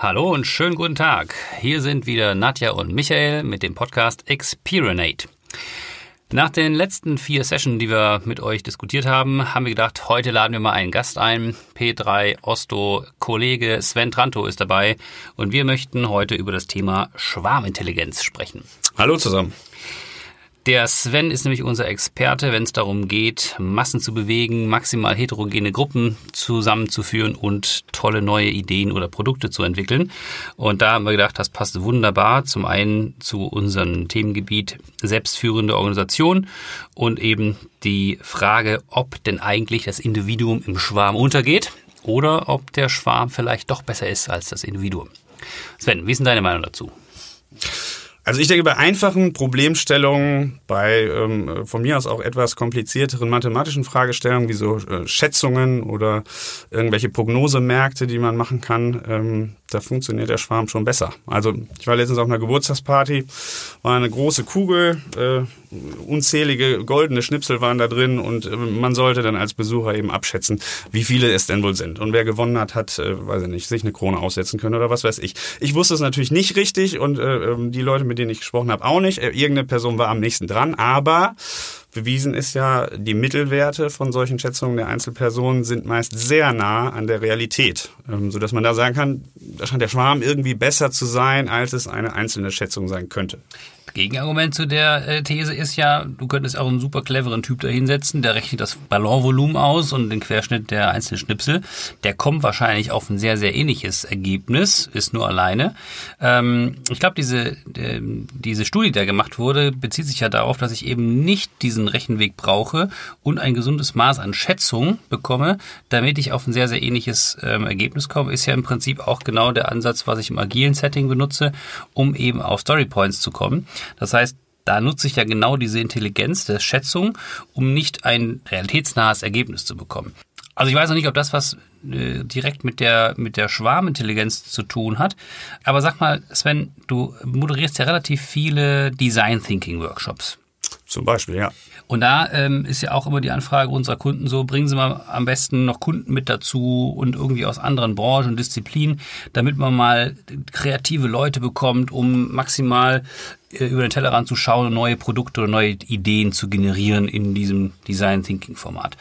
Hallo und schönen guten Tag. Hier sind wieder Nadja und Michael mit dem Podcast Experinate. Nach den letzten vier Sessions, die wir mit euch diskutiert haben, haben wir gedacht, heute laden wir mal einen Gast ein. P3 Osto Kollege Sven Tranto ist dabei und wir möchten heute über das Thema Schwarmintelligenz sprechen. Hallo zusammen. Der Sven ist nämlich unser Experte, wenn es darum geht, Massen zu bewegen, maximal heterogene Gruppen zusammenzuführen und tolle neue Ideen oder Produkte zu entwickeln. Und da haben wir gedacht, das passt wunderbar zum einen zu unserem Themengebiet selbstführende Organisation und eben die Frage, ob denn eigentlich das Individuum im Schwarm untergeht oder ob der Schwarm vielleicht doch besser ist als das Individuum. Sven, wie ist denn deine Meinung dazu? Also ich denke, bei einfachen Problemstellungen, bei ähm, von mir aus auch etwas komplizierteren mathematischen Fragestellungen, wie so äh, Schätzungen oder irgendwelche Prognosemärkte, die man machen kann, ähm, da funktioniert der Schwarm schon besser. Also ich war letztens auf einer Geburtstagsparty, war eine große Kugel, äh, unzählige goldene Schnipsel waren da drin und äh, man sollte dann als Besucher eben abschätzen, wie viele es denn wohl sind. Und wer gewonnen hat, hat, äh, weiß ich nicht, sich eine Krone aussetzen können oder was weiß ich. Ich wusste es natürlich nicht richtig und äh, ähm, die Leute, mit denen ich gesprochen habe, auch nicht. Irgendeine Person war am nächsten dran, aber Bewiesen ist ja, die Mittelwerte von solchen Schätzungen der Einzelpersonen sind meist sehr nah an der Realität, ähm, sodass man da sagen kann, da scheint der Schwarm irgendwie besser zu sein, als es eine einzelne Schätzung sein könnte. Gegenargument zu der äh, These ist ja, du könntest auch einen super cleveren Typ da hinsetzen, der rechnet das Ballonvolumen aus und den Querschnitt der einzelnen Schnipsel. Der kommt wahrscheinlich auf ein sehr, sehr ähnliches Ergebnis, ist nur alleine. Ähm, ich glaube, diese, äh, diese Studie, die da gemacht wurde, bezieht sich ja darauf, dass ich eben nicht diesen Rechenweg brauche und ein gesundes Maß an Schätzung bekomme, damit ich auf ein sehr, sehr ähnliches ähm, Ergebnis komme. Ist ja im Prinzip auch genau der Ansatz, was ich im agilen Setting benutze, um eben auf Storypoints zu kommen. Das heißt, da nutze ich ja genau diese Intelligenz der Schätzung, um nicht ein realitätsnahes Ergebnis zu bekommen. Also ich weiß noch nicht, ob das was äh, direkt mit der mit der Schwarmintelligenz zu tun hat. Aber sag mal, Sven, du moderierst ja relativ viele Design Thinking Workshops. Zum Beispiel, ja. Und da ähm, ist ja auch immer die Anfrage unserer Kunden so, bringen Sie mal am besten noch Kunden mit dazu und irgendwie aus anderen Branchen und Disziplinen, damit man mal kreative Leute bekommt, um maximal äh, über den Tellerrand zu schauen und neue Produkte oder neue Ideen zu generieren in diesem Design Thinking Format.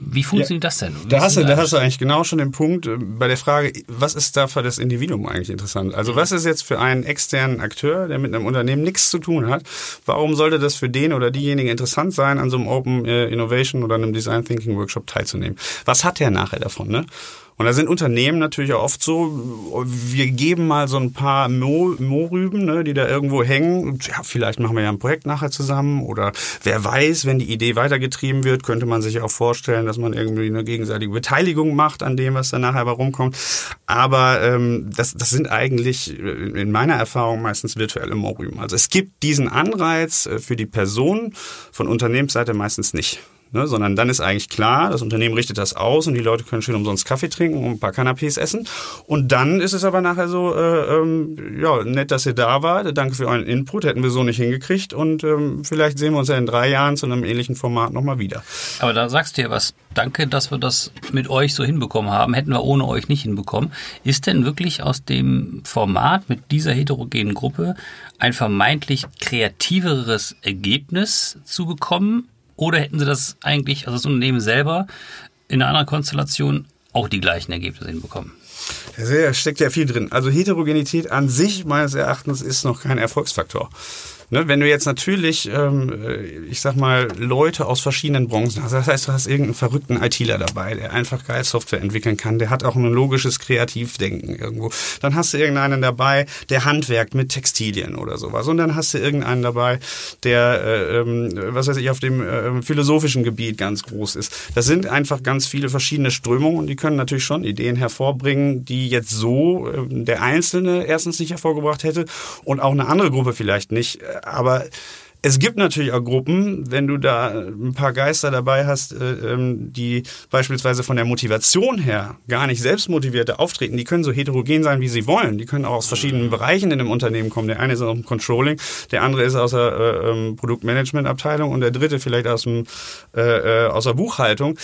Wie funktioniert ja, das denn? Wie da hast, du, da hast du eigentlich genau schon den Punkt äh, bei der Frage, was ist da für das Individuum eigentlich interessant? Also was ist jetzt für einen externen Akteur, der mit einem Unternehmen nichts zu tun hat, warum sollte das für den oder diejenigen interessant sein, an so einem Open äh, Innovation oder einem Design Thinking Workshop teilzunehmen? Was hat der nachher davon? Ne? Und da sind Unternehmen natürlich auch oft so, wir geben mal so ein paar Mo Mohrrüben, ne, die da irgendwo hängen. Ja, vielleicht machen wir ja ein Projekt nachher zusammen. Oder wer weiß, wenn die Idee weitergetrieben wird, könnte man sich auch vorstellen, dass man irgendwie eine gegenseitige Beteiligung macht an dem, was dann nachher rumkommt. Aber ähm, das, das sind eigentlich in meiner Erfahrung meistens virtuelle Mohrrüben. Also es gibt diesen Anreiz äh, für die Person von Unternehmensseite meistens nicht. Ne, sondern dann ist eigentlich klar, das Unternehmen richtet das aus und die Leute können schön umsonst Kaffee trinken und ein paar Canapés essen. Und dann ist es aber nachher so, äh, ähm, ja, nett, dass ihr da wart, danke für euren Input, hätten wir so nicht hingekriegt und ähm, vielleicht sehen wir uns ja in drei Jahren zu einem ähnlichen Format nochmal wieder. Aber da sagst du ja was, danke, dass wir das mit euch so hinbekommen haben, hätten wir ohne euch nicht hinbekommen. Ist denn wirklich aus dem Format mit dieser heterogenen Gruppe ein vermeintlich kreativeres Ergebnis zu bekommen? Oder hätten sie das eigentlich, also das Unternehmen selber, in einer anderen Konstellation auch die gleichen Ergebnisse hinbekommen? Da steckt ja viel drin. Also Heterogenität an sich meines Erachtens ist noch kein Erfolgsfaktor. Ne, wenn du jetzt natürlich, ähm, äh, ich sag mal, Leute aus verschiedenen Branchen hast, das heißt, du hast irgendeinen verrückten ITler dabei, der einfach geil Software entwickeln kann, der hat auch ein logisches Kreativdenken irgendwo. Dann hast du irgendeinen dabei, der handwerkt mit Textilien oder sowas. Und dann hast du irgendeinen dabei, der, äh, ähm, was weiß ich, auf dem äh, philosophischen Gebiet ganz groß ist. Das sind einfach ganz viele verschiedene Strömungen und die können natürlich schon Ideen hervorbringen, die jetzt so äh, der Einzelne erstens nicht hervorgebracht hätte und auch eine andere Gruppe vielleicht nicht aber es gibt natürlich auch Gruppen, wenn du da ein paar Geister dabei hast, äh, ähm, die beispielsweise von der Motivation her gar nicht selbstmotivierte auftreten, die können so heterogen sein, wie sie wollen. Die können auch aus verschiedenen mhm. Bereichen in einem Unternehmen kommen. Der eine ist aus dem Controlling, der andere ist aus der äh, ähm, Produktmanagementabteilung und der dritte vielleicht aus, dem, äh, aus der Buchhaltung.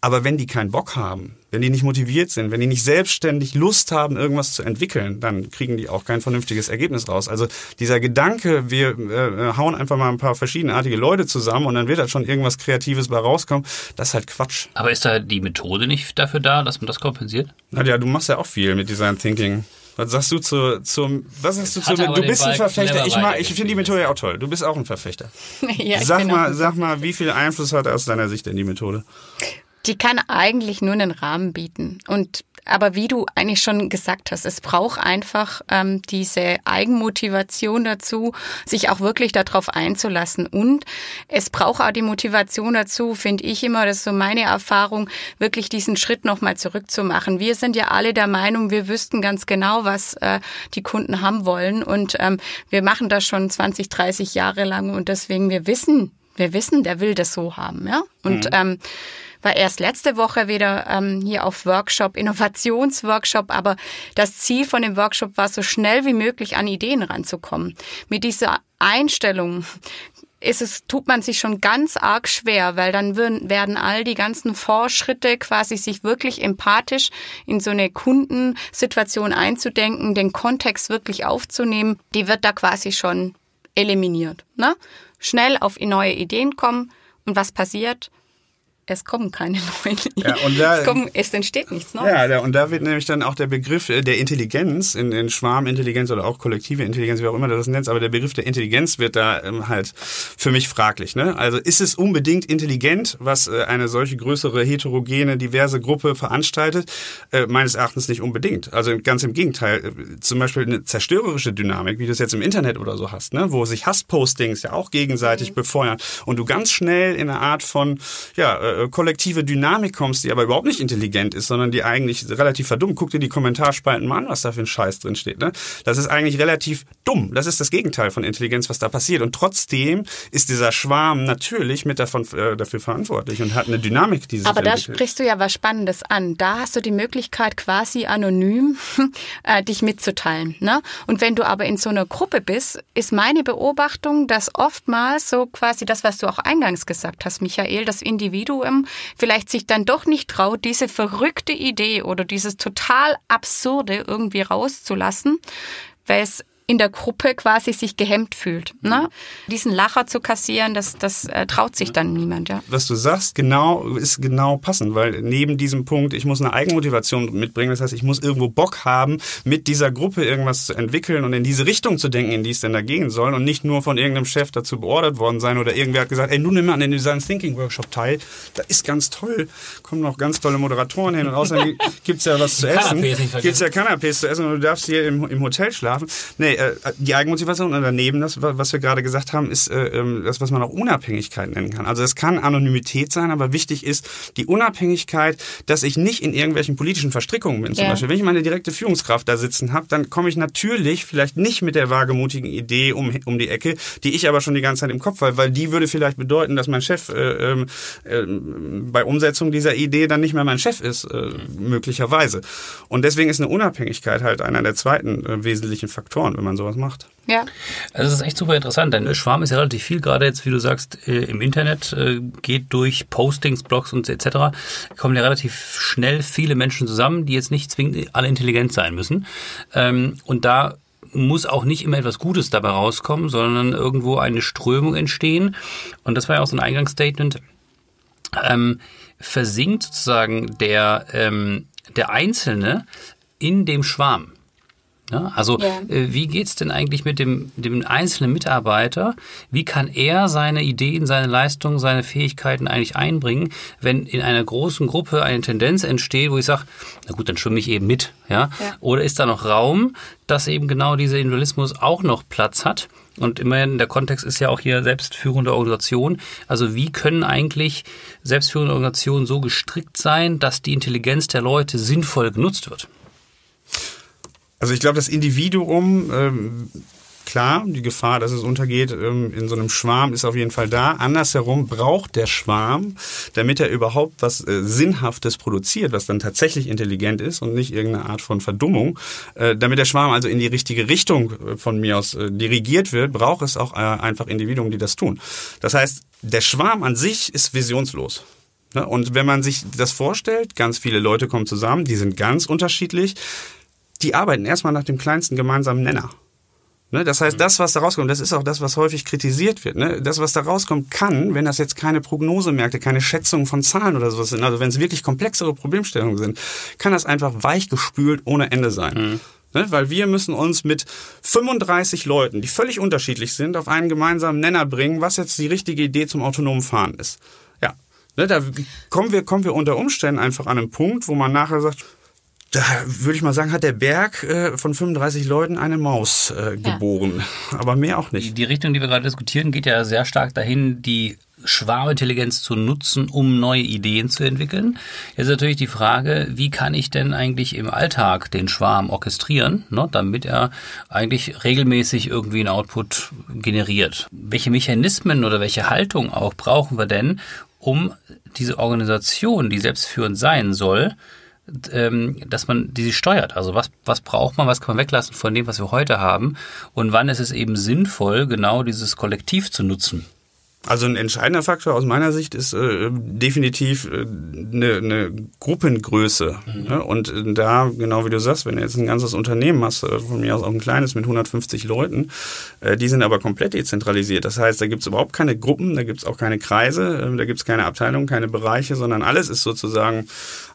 Aber wenn die keinen Bock haben, wenn die nicht motiviert sind, wenn die nicht selbstständig Lust haben, irgendwas zu entwickeln, dann kriegen die auch kein vernünftiges Ergebnis raus. Also dieser Gedanke, wir äh, hauen einfach mal ein paar verschiedenartige Leute zusammen und dann wird da schon irgendwas Kreatives bei rauskommen, das ist halt Quatsch. Aber ist da die Methode nicht dafür da, dass man das kompensiert? Nadja, du machst ja auch viel mit Design Thinking. Was sagst du zu, zum, was sagst du zu, du bist ein Verfechter. Ich, mag, ich finde die Methode ja auch toll. Du bist auch ein Verfechter. ja, sag mal, sag mal, wie viel Einfluss hat aus deiner Sicht denn die Methode? Die kann eigentlich nur einen Rahmen bieten. Und aber wie du eigentlich schon gesagt hast, es braucht einfach ähm, diese Eigenmotivation dazu, sich auch wirklich darauf einzulassen. Und es braucht auch die Motivation dazu, finde ich immer, das ist so meine Erfahrung, wirklich diesen Schritt nochmal zurückzumachen. Wir sind ja alle der Meinung, wir wüssten ganz genau, was äh, die Kunden haben wollen. Und ähm, wir machen das schon 20, 30 Jahre lang und deswegen, wir wissen, wir wissen, der will das so haben. Ja? Und mhm. ähm, war erst letzte Woche wieder ähm, hier auf Workshop, Innovationsworkshop, aber das Ziel von dem Workshop war, so schnell wie möglich an Ideen ranzukommen. Mit dieser Einstellung ist es, tut man sich schon ganz arg schwer, weil dann würden, werden all die ganzen Vorschritte quasi sich wirklich empathisch in so eine Kundensituation einzudenken, den Kontext wirklich aufzunehmen, die wird da quasi schon eliminiert. Ne? Schnell auf neue Ideen kommen und was passiert? Es kommen keine neuen. Ja, und da, es, kommen, es entsteht nichts Neues. Ja, und da wird nämlich dann auch der Begriff äh, der Intelligenz, in, in Schwarmintelligenz oder auch kollektive Intelligenz, wie auch immer du das nennst, aber der Begriff der Intelligenz wird da ähm, halt für mich fraglich. Ne? Also ist es unbedingt intelligent, was äh, eine solche größere, heterogene, diverse Gruppe veranstaltet? Äh, meines Erachtens nicht unbedingt. Also ganz im Gegenteil. Äh, zum Beispiel eine zerstörerische Dynamik, wie du es jetzt im Internet oder so hast, ne? wo sich Hasspostings ja auch gegenseitig mhm. befeuern und du ganz schnell in eine Art von, ja, äh, kollektive Dynamik kommst, die aber überhaupt nicht intelligent ist, sondern die eigentlich relativ verdummt. Guck dir die Kommentarspalten mal an, was da für ein Scheiß drin steht. Ne? Das ist eigentlich relativ dumm. Das ist das Gegenteil von Intelligenz, was da passiert. Und trotzdem ist dieser Schwarm natürlich mit davon, äh, dafür verantwortlich und hat eine Dynamik, die sich Aber da sprichst du ja was Spannendes an. Da hast du die Möglichkeit, quasi anonym äh, dich mitzuteilen. Ne? Und wenn du aber in so einer Gruppe bist, ist meine Beobachtung, dass oftmals so quasi das, was du auch eingangs gesagt hast, Michael, das Individuum Individuum vielleicht sich dann doch nicht traut, diese verrückte Idee oder dieses total absurde irgendwie rauszulassen, weil es in der Gruppe quasi sich gehemmt fühlt. Ne? Diesen Lacher zu kassieren, das, das äh, traut sich dann niemand. Ja. Was du sagst, genau ist genau passend, weil neben diesem Punkt, ich muss eine Eigenmotivation mitbringen, das heißt, ich muss irgendwo Bock haben, mit dieser Gruppe irgendwas zu entwickeln und in diese Richtung zu denken, in die es denn da gehen soll und nicht nur von irgendeinem Chef dazu beordert worden sein oder irgendwer hat gesagt, ey, du nimm mal an den Design Thinking Workshop teil, da ist ganz toll, kommen noch ganz tolle Moderatoren hin und außerdem gibt's ja was zu essen, gibt's ja Canapés zu essen und du darfst hier im, im Hotel schlafen. Nee, äh, die Eigenmotivation und daneben das, was wir gerade gesagt haben, ist äh, ähm, das, was man auch Unabhängigkeit nennen kann. Also es kann Anonymität sein, aber wichtig ist die Unabhängigkeit, dass ich nicht in irgendwelchen politischen Verstrickungen bin. Zum ja. Beispiel, wenn ich meine direkte Führungskraft da sitzen habe, dann komme ich natürlich vielleicht nicht mit der wagemutigen Idee um, um die Ecke, die ich aber schon die ganze Zeit im Kopf habe, weil die würde vielleicht bedeuten, dass mein Chef äh, äh, bei Umsetzung dieser Idee dann nicht mehr mein Chef ist, äh, möglicherweise. Und deswegen ist eine Unabhängigkeit halt einer der zweiten äh, wesentlichen Faktoren, man sowas macht. Ja. Also das ist echt super interessant, denn Schwarm ist ja relativ viel, gerade jetzt, wie du sagst, äh, im Internet, äh, geht durch Postings, Blogs und etc. kommen ja relativ schnell viele Menschen zusammen, die jetzt nicht zwingend alle intelligent sein müssen. Ähm, und da muss auch nicht immer etwas Gutes dabei rauskommen, sondern irgendwo eine Strömung entstehen. Und das war ja auch so ein Eingangsstatement. Ähm, versinkt sozusagen der, ähm, der Einzelne in dem Schwarm. Ja, also ja. äh, wie geht's denn eigentlich mit dem, dem einzelnen Mitarbeiter? Wie kann er seine Ideen, seine Leistungen, seine Fähigkeiten eigentlich einbringen, wenn in einer großen Gruppe eine Tendenz entsteht, wo ich sage, na gut, dann schwimme ich eben mit. Ja? ja? Oder ist da noch Raum, dass eben genau dieser Individualismus auch noch Platz hat? Und immerhin, der Kontext ist ja auch hier selbstführende Organisation. Also wie können eigentlich selbstführende Organisationen so gestrickt sein, dass die Intelligenz der Leute sinnvoll genutzt wird? Also ich glaube, das Individuum, ähm, klar, die Gefahr, dass es untergeht ähm, in so einem Schwarm ist auf jeden Fall da. Andersherum braucht der Schwarm, damit er überhaupt was äh, Sinnhaftes produziert, was dann tatsächlich intelligent ist und nicht irgendeine Art von Verdummung. Äh, damit der Schwarm also in die richtige Richtung äh, von mir aus äh, dirigiert wird, braucht es auch äh, einfach Individuen, die das tun. Das heißt, der Schwarm an sich ist visionslos. Ne? Und wenn man sich das vorstellt, ganz viele Leute kommen zusammen, die sind ganz unterschiedlich, die arbeiten erstmal nach dem kleinsten gemeinsamen Nenner. Ne? Das heißt, das, was da rauskommt, das ist auch das, was häufig kritisiert wird. Ne? Das, was da rauskommt, kann, wenn das jetzt keine Prognosemärkte, keine Schätzungen von Zahlen oder sowas sind, also wenn es wirklich komplexere Problemstellungen sind, kann das einfach weichgespült ohne Ende sein. Mhm. Ne? Weil wir müssen uns mit 35 Leuten, die völlig unterschiedlich sind, auf einen gemeinsamen Nenner bringen, was jetzt die richtige Idee zum autonomen Fahren ist. Ja, ne? da kommen wir, kommen wir unter Umständen einfach an einen Punkt, wo man nachher sagt, da würde ich mal sagen, hat der Berg äh, von 35 Leuten eine Maus äh, geboren. Ja. Aber mehr auch nicht. Die Richtung, die wir gerade diskutieren, geht ja sehr stark dahin, die Schwarmintelligenz zu nutzen, um neue Ideen zu entwickeln. Jetzt ist natürlich die Frage, wie kann ich denn eigentlich im Alltag den Schwarm orchestrieren, ne, damit er eigentlich regelmäßig irgendwie einen Output generiert. Welche Mechanismen oder welche Haltung auch brauchen wir denn, um diese Organisation, die selbstführend sein soll, ähm, dass man die steuert. Also was, was braucht man, was kann man weglassen von dem, was wir heute haben und wann ist es eben sinnvoll, genau dieses Kollektiv zu nutzen. Also ein entscheidender Faktor aus meiner Sicht ist äh, definitiv äh, eine, eine Gruppengröße. Mhm. Ne? Und äh, da, genau wie du sagst, wenn du jetzt ein ganzes Unternehmen hast, äh, von mir aus auch ein kleines mit 150 Leuten, äh, die sind aber komplett dezentralisiert. Das heißt, da gibt es überhaupt keine Gruppen, da gibt es auch keine Kreise, äh, da gibt es keine Abteilungen, keine Bereiche, sondern alles ist sozusagen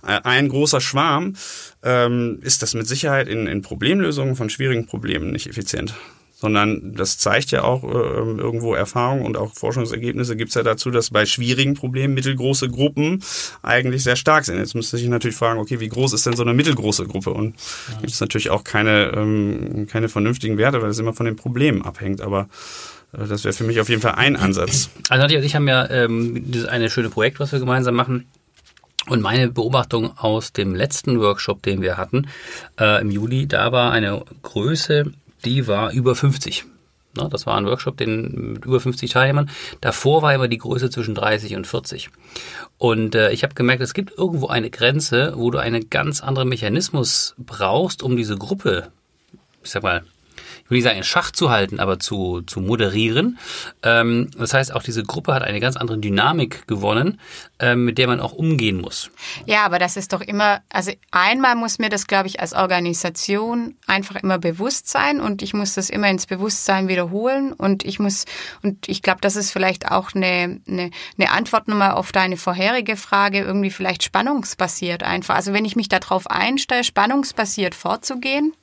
ein großer Schwarm. Ähm, ist das mit Sicherheit in, in Problemlösungen von schwierigen Problemen nicht effizient sondern das zeigt ja auch äh, irgendwo Erfahrung und auch Forschungsergebnisse gibt es ja dazu, dass bei schwierigen Problemen mittelgroße Gruppen eigentlich sehr stark sind. Jetzt müsste ich natürlich fragen, okay, wie groß ist denn so eine mittelgroße Gruppe? Und ja. gibt es natürlich auch keine, ähm, keine vernünftigen Werte, weil es immer von den Problemen abhängt. Aber äh, das wäre für mich auf jeden Fall ein Ansatz. Also Nadja und ich haben ja ähm, dieses eine schöne Projekt, was wir gemeinsam machen. Und meine Beobachtung aus dem letzten Workshop, den wir hatten äh, im Juli, da war eine Größe die war über 50. Das war ein Workshop den, mit über 50 Teilnehmern. Davor war immer die Größe zwischen 30 und 40. Und äh, ich habe gemerkt, es gibt irgendwo eine Grenze, wo du einen ganz anderen Mechanismus brauchst, um diese Gruppe, ich sag mal, will nicht sagen, in Schach zu halten, aber zu, zu moderieren. Ähm, das heißt, auch diese Gruppe hat eine ganz andere Dynamik gewonnen, ähm, mit der man auch umgehen muss. Ja, aber das ist doch immer, also einmal muss mir das, glaube ich, als Organisation einfach immer bewusst sein und ich muss das immer ins Bewusstsein wiederholen und ich muss, und ich glaube, das ist vielleicht auch eine, eine, eine Antwort nochmal auf deine vorherige Frage, irgendwie vielleicht spannungsbasiert einfach. Also wenn ich mich darauf einstelle, spannungsbasiert vorzugehen,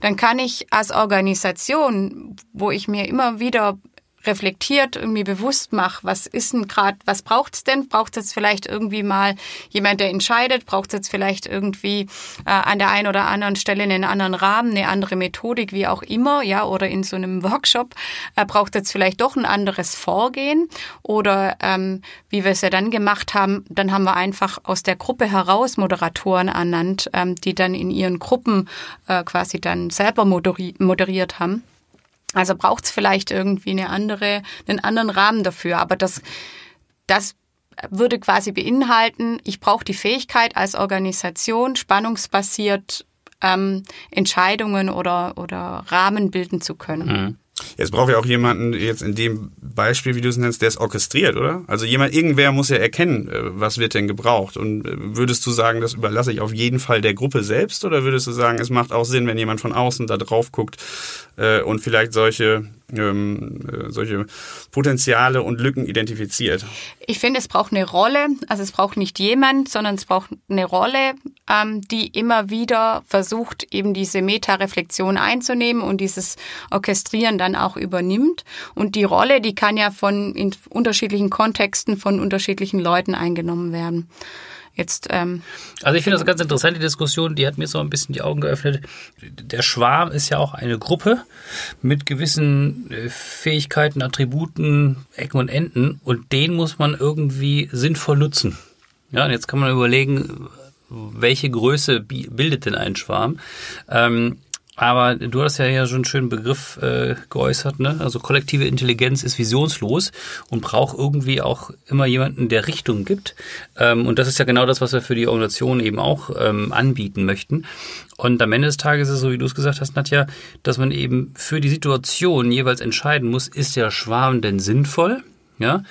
dann kann ich als Organisation, wo ich mir immer wieder reflektiert irgendwie bewusst mache, was ist denn gerade, was braucht's denn? Braucht es jetzt vielleicht irgendwie mal jemand, der entscheidet? Braucht es jetzt vielleicht irgendwie äh, an der einen oder anderen Stelle einen anderen Rahmen, eine andere Methodik, wie auch immer, ja, oder in so einem Workshop äh, braucht jetzt vielleicht doch ein anderes Vorgehen oder ähm, wie wir es ja dann gemacht haben, dann haben wir einfach aus der Gruppe heraus Moderatoren ernannt, ähm, die dann in ihren Gruppen äh, quasi dann selber moderi moderiert haben. Also braucht es vielleicht irgendwie eine andere, einen anderen Rahmen dafür. Aber das, das würde quasi beinhalten, ich brauche die Fähigkeit als Organisation spannungsbasiert ähm, Entscheidungen oder, oder Rahmen bilden zu können. Mhm. Jetzt braucht ja auch jemanden, jetzt in dem Beispiel, wie du es nennst, der es orchestriert, oder? Also jemand, irgendwer muss ja erkennen, äh, was wird denn gebraucht. Und äh, würdest du sagen, das überlasse ich auf jeden Fall der Gruppe selbst? Oder würdest du sagen, es macht auch Sinn, wenn jemand von außen da drauf guckt äh, und vielleicht solche ähm, äh, solche Potenziale und Lücken identifiziert. Ich finde, es braucht eine Rolle, also es braucht nicht jemand, sondern es braucht eine Rolle, ähm, die immer wieder versucht, eben diese Meta-Reflexion einzunehmen und dieses Orchestrieren dann auch übernimmt. Und die Rolle, die kann ja von in unterschiedlichen Kontexten von unterschiedlichen Leuten eingenommen werden. Jetzt, ähm, also ich finde das ganz interessant, die Diskussion, die hat mir so ein bisschen die Augen geöffnet. Der Schwarm ist ja auch eine Gruppe mit gewissen äh, Fähigkeiten, Attributen, Ecken und Enden und den muss man irgendwie sinnvoll nutzen. Ja, und jetzt kann man überlegen, welche Größe bildet denn ein Schwarm? Ähm, aber du hast ja hier schon einen schönen Begriff äh, geäußert, ne? Also kollektive Intelligenz ist visionslos und braucht irgendwie auch immer jemanden, der Richtung gibt. Ähm, und das ist ja genau das, was wir für die Organisation eben auch ähm, anbieten möchten. Und am Ende des Tages ist es so, wie du es gesagt hast, Nadja, dass man eben für die Situation jeweils entscheiden muss, ist der Schwarm denn sinnvoll? Ja?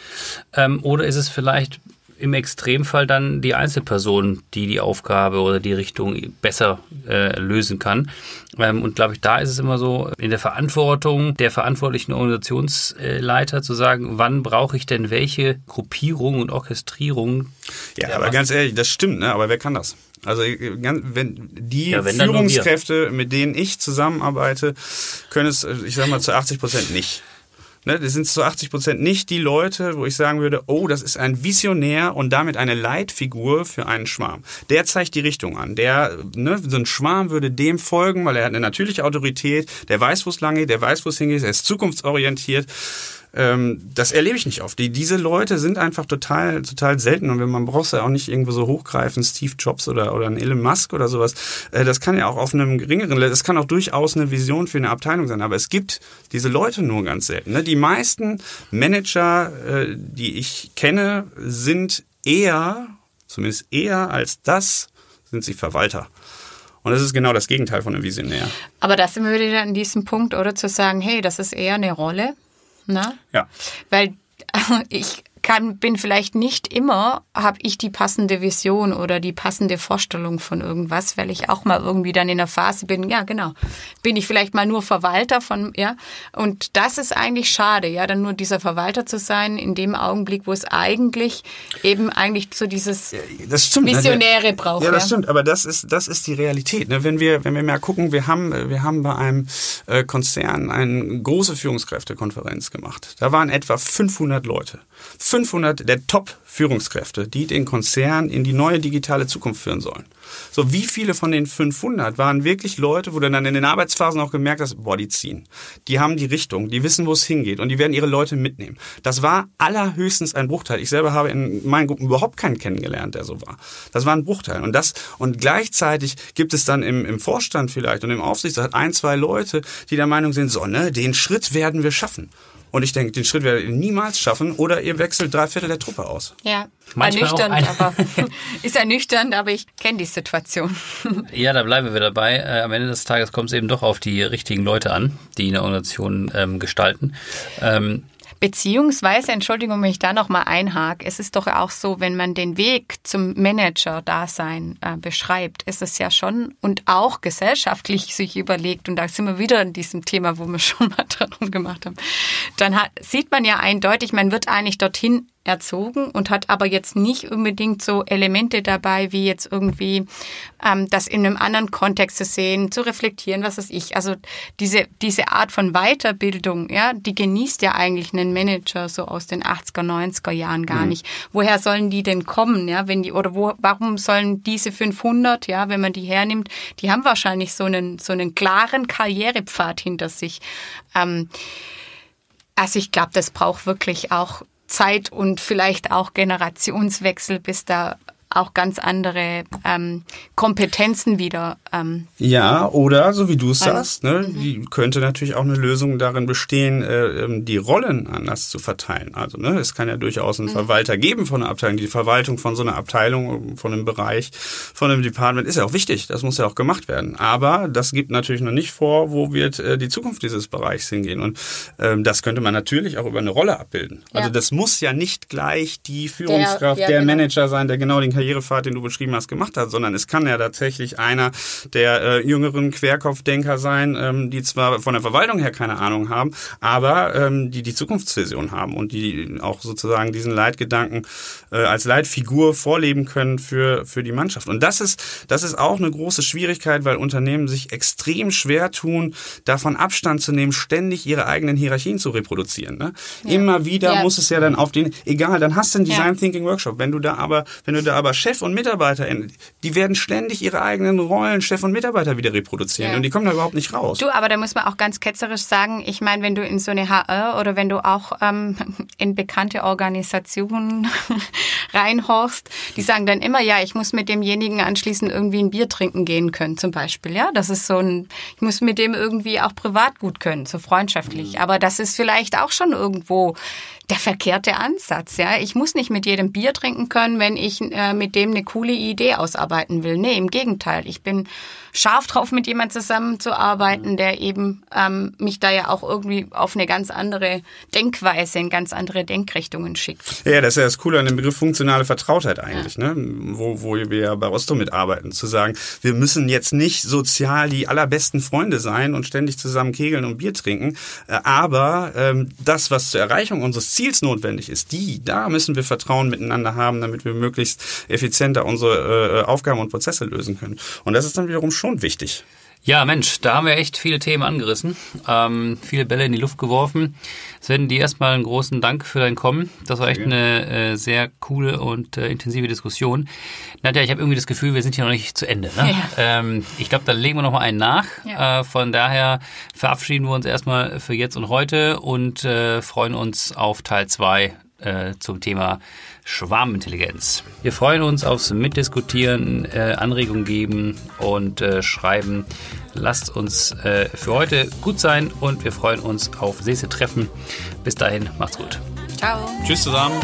Ähm, oder ist es vielleicht im Extremfall dann die Einzelperson, die die Aufgabe oder die Richtung besser äh, lösen kann. Ähm, und glaube ich, da ist es immer so, in der Verantwortung der verantwortlichen Organisationsleiter zu sagen, wann brauche ich denn welche Gruppierung und Orchestrierung. Ja, aber ganz ehrlich, das stimmt, ne? aber wer kann das? Also wenn die ja, wenn Führungskräfte, mit denen ich zusammenarbeite, können es, ich sag mal, zu 80 Prozent nicht. Ne, das sind zu 80 Prozent nicht die Leute, wo ich sagen würde, oh, das ist ein Visionär und damit eine Leitfigur für einen Schwarm. Der zeigt die Richtung an. Der, ne, so ein Schwarm würde dem folgen, weil er hat eine natürliche Autorität, der weiß, wo es lang geht, der weiß, wo es hingeht, er ist zukunftsorientiert ähm, das erlebe ich nicht oft. Die, diese Leute sind einfach total, total selten und wenn man braucht ja auch nicht irgendwo so hochgreifen, Steve Jobs oder, oder ein Elon Musk oder sowas. Äh, das kann ja auch auf einem geringeren, das kann auch durchaus eine Vision für eine Abteilung sein, aber es gibt diese Leute nur ganz selten. Ne? Die meisten Manager, äh, die ich kenne, sind eher, zumindest eher als das, sind sie Verwalter. Und das ist genau das Gegenteil von einem Visionär. Aber das sind wir wieder an diesem Punkt, oder zu sagen, hey, das ist eher eine Rolle, Ne? Ja. Weil ich kann, bin vielleicht nicht immer, habe ich die passende Vision oder die passende Vorstellung von irgendwas, weil ich auch mal irgendwie dann in der Phase bin, ja genau, bin ich vielleicht mal nur Verwalter von, ja, und das ist eigentlich schade, ja, dann nur dieser Verwalter zu sein in dem Augenblick, wo es eigentlich eben eigentlich so dieses das stimmt, ne? Visionäre ne? braucht. Ja, das ja. stimmt, aber das ist, das ist die Realität. Ne? Wenn wir, wenn wir mal gucken, wir haben, wir haben bei einem äh, Konzern eine große Führungskräftekonferenz gemacht. Da waren etwa 500 Leute. 500 der Top-Führungskräfte, die den Konzern in die neue digitale Zukunft führen sollen. So, wie viele von den 500 waren wirklich Leute, wo du dann in den Arbeitsphasen auch gemerkt hast, boah, die ziehen. Die haben die Richtung, die wissen, wo es hingeht und die werden ihre Leute mitnehmen. Das war allerhöchstens ein Bruchteil. Ich selber habe in meinen Gruppen überhaupt keinen kennengelernt, der so war. Das war ein Bruchteil. Und das, und gleichzeitig gibt es dann im, im Vorstand vielleicht und im Aufsichtsrat ein, zwei Leute, die der Meinung sind, so, ne, den Schritt werden wir schaffen. Und ich denke, den Schritt werdet ihr niemals schaffen oder ihr wechselt drei Viertel der Truppe aus. Ja, Manchmal ernüchternd, aber ist ernüchternd, aber ich kenne die Situation. ja, da bleiben wir dabei. Äh, am Ende des Tages kommt es eben doch auf die richtigen Leute an, die in der Organisation ähm, gestalten. Ähm, Beziehungsweise, Entschuldigung, wenn ich da nochmal einhake, es ist doch auch so, wenn man den Weg zum Manager-Dasein äh, beschreibt, ist es ja schon und auch gesellschaftlich sich überlegt, und da sind wir wieder in diesem Thema, wo wir schon mal darum gemacht haben, dann hat, sieht man ja eindeutig, man wird eigentlich dorthin erzogen und hat aber jetzt nicht unbedingt so Elemente dabei, wie jetzt irgendwie ähm, das in einem anderen Kontext zu sehen, zu reflektieren, was weiß ich. Also diese, diese Art von Weiterbildung, ja, die genießt ja eigentlich einen Manager so aus den 80er, 90er Jahren gar mhm. nicht. Woher sollen die denn kommen, ja, wenn die, oder wo, warum sollen diese 500, ja, wenn man die hernimmt, die haben wahrscheinlich so einen, so einen klaren Karrierepfad hinter sich. Ähm, also ich glaube, das braucht wirklich auch Zeit und vielleicht auch Generationswechsel, bis da auch ganz andere ähm, Kompetenzen wieder. Ähm, ja, oder so wie du es sagst, ne, mhm. die könnte natürlich auch eine Lösung darin bestehen, äh, ähm, die Rollen anders zu verteilen. Also ne, es kann ja durchaus einen mhm. Verwalter geben von einer Abteilung. Die Verwaltung von so einer Abteilung, von einem Bereich, von einem Department ist ja auch wichtig. Das muss ja auch gemacht werden. Aber das gibt natürlich noch nicht vor, wo wird äh, die Zukunft dieses Bereichs hingehen. Und ähm, das könnte man natürlich auch über eine Rolle abbilden. Ja. Also das muss ja nicht gleich die Führungskraft, der, ja, der genau. Manager sein, der genau den Karrierepfad, den du beschrieben hast, gemacht hat, sondern es kann ja tatsächlich einer der äh, jüngeren Querkopfdenker sein, ähm, die zwar von der Verwaltung her keine Ahnung haben, aber ähm, die die Zukunftsvision haben und die auch sozusagen diesen Leitgedanken äh, als Leitfigur vorleben können für, für die Mannschaft. Und das ist, das ist auch eine große Schwierigkeit, weil Unternehmen sich extrem schwer tun, davon Abstand zu nehmen, ständig ihre eigenen Hierarchien zu reproduzieren. Ne? Ja. Immer wieder ja. muss es ja dann auf den, egal, dann hast du einen Design Thinking Workshop. Wenn du da aber, wenn du da aber Chef und Mitarbeiter, die werden ständig ihre eigenen Rollen, Chef und Mitarbeiter wieder reproduzieren ja. und die kommen da überhaupt nicht raus. Du, aber da muss man auch ganz ketzerisch sagen, ich meine, wenn du in so eine HR oder wenn du auch ähm, in bekannte Organisationen reinhorchst, die sagen dann immer, ja, ich muss mit demjenigen anschließend irgendwie ein Bier trinken gehen können, zum Beispiel. Ja, das ist so ein, ich muss mit dem irgendwie auch privat gut können, so freundschaftlich. Mhm. Aber das ist vielleicht auch schon irgendwo der verkehrte Ansatz. Ja, ich muss nicht mit jedem Bier trinken können, wenn ich äh, mit dem eine coole Idee ausarbeiten will. Nee, im Gegenteil. Ich bin scharf drauf, mit jemand zusammenzuarbeiten, der eben ähm, mich da ja auch irgendwie auf eine ganz andere Denkweise, in ganz andere Denkrichtungen schickt. Ja, das ist ja das Coole an dem Begriff funktionale Vertrautheit eigentlich, ja. ne? wo, wo wir ja bei Rosto mitarbeiten, zu sagen, wir müssen jetzt nicht sozial die allerbesten Freunde sein und ständig zusammen kegeln und Bier trinken, äh, aber ähm, das, was zur Erreichung unseres Ziels notwendig ist, die, da müssen wir Vertrauen miteinander haben, damit wir möglichst effizienter unsere äh, Aufgaben und Prozesse lösen können. Und das ist dann wiederum schon wichtig. Ja, Mensch, da haben wir echt viele Themen angerissen, ähm, viele Bälle in die Luft geworfen. Sven, dir erstmal einen großen Dank für dein Kommen. Das war echt eine äh, sehr coole und äh, intensive Diskussion. Nadja, ich habe irgendwie das Gefühl, wir sind hier noch nicht zu Ende. Ne? Ja. Ähm, ich glaube, da legen wir noch mal einen nach. Ja. Äh, von daher verabschieden wir uns erstmal für jetzt und heute und äh, freuen uns auf Teil 2 äh, zum Thema Schwarmintelligenz. Wir freuen uns aufs Mitdiskutieren, äh, Anregungen geben und äh, schreiben. Lasst uns äh, für heute gut sein und wir freuen uns auf nächste Treffen. Bis dahin, macht's gut. Ciao. Tschüss zusammen.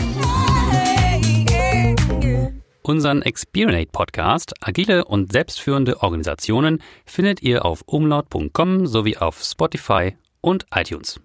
Unseren Experinate Podcast Agile und selbstführende Organisationen findet ihr auf umlaut.com sowie auf Spotify und iTunes.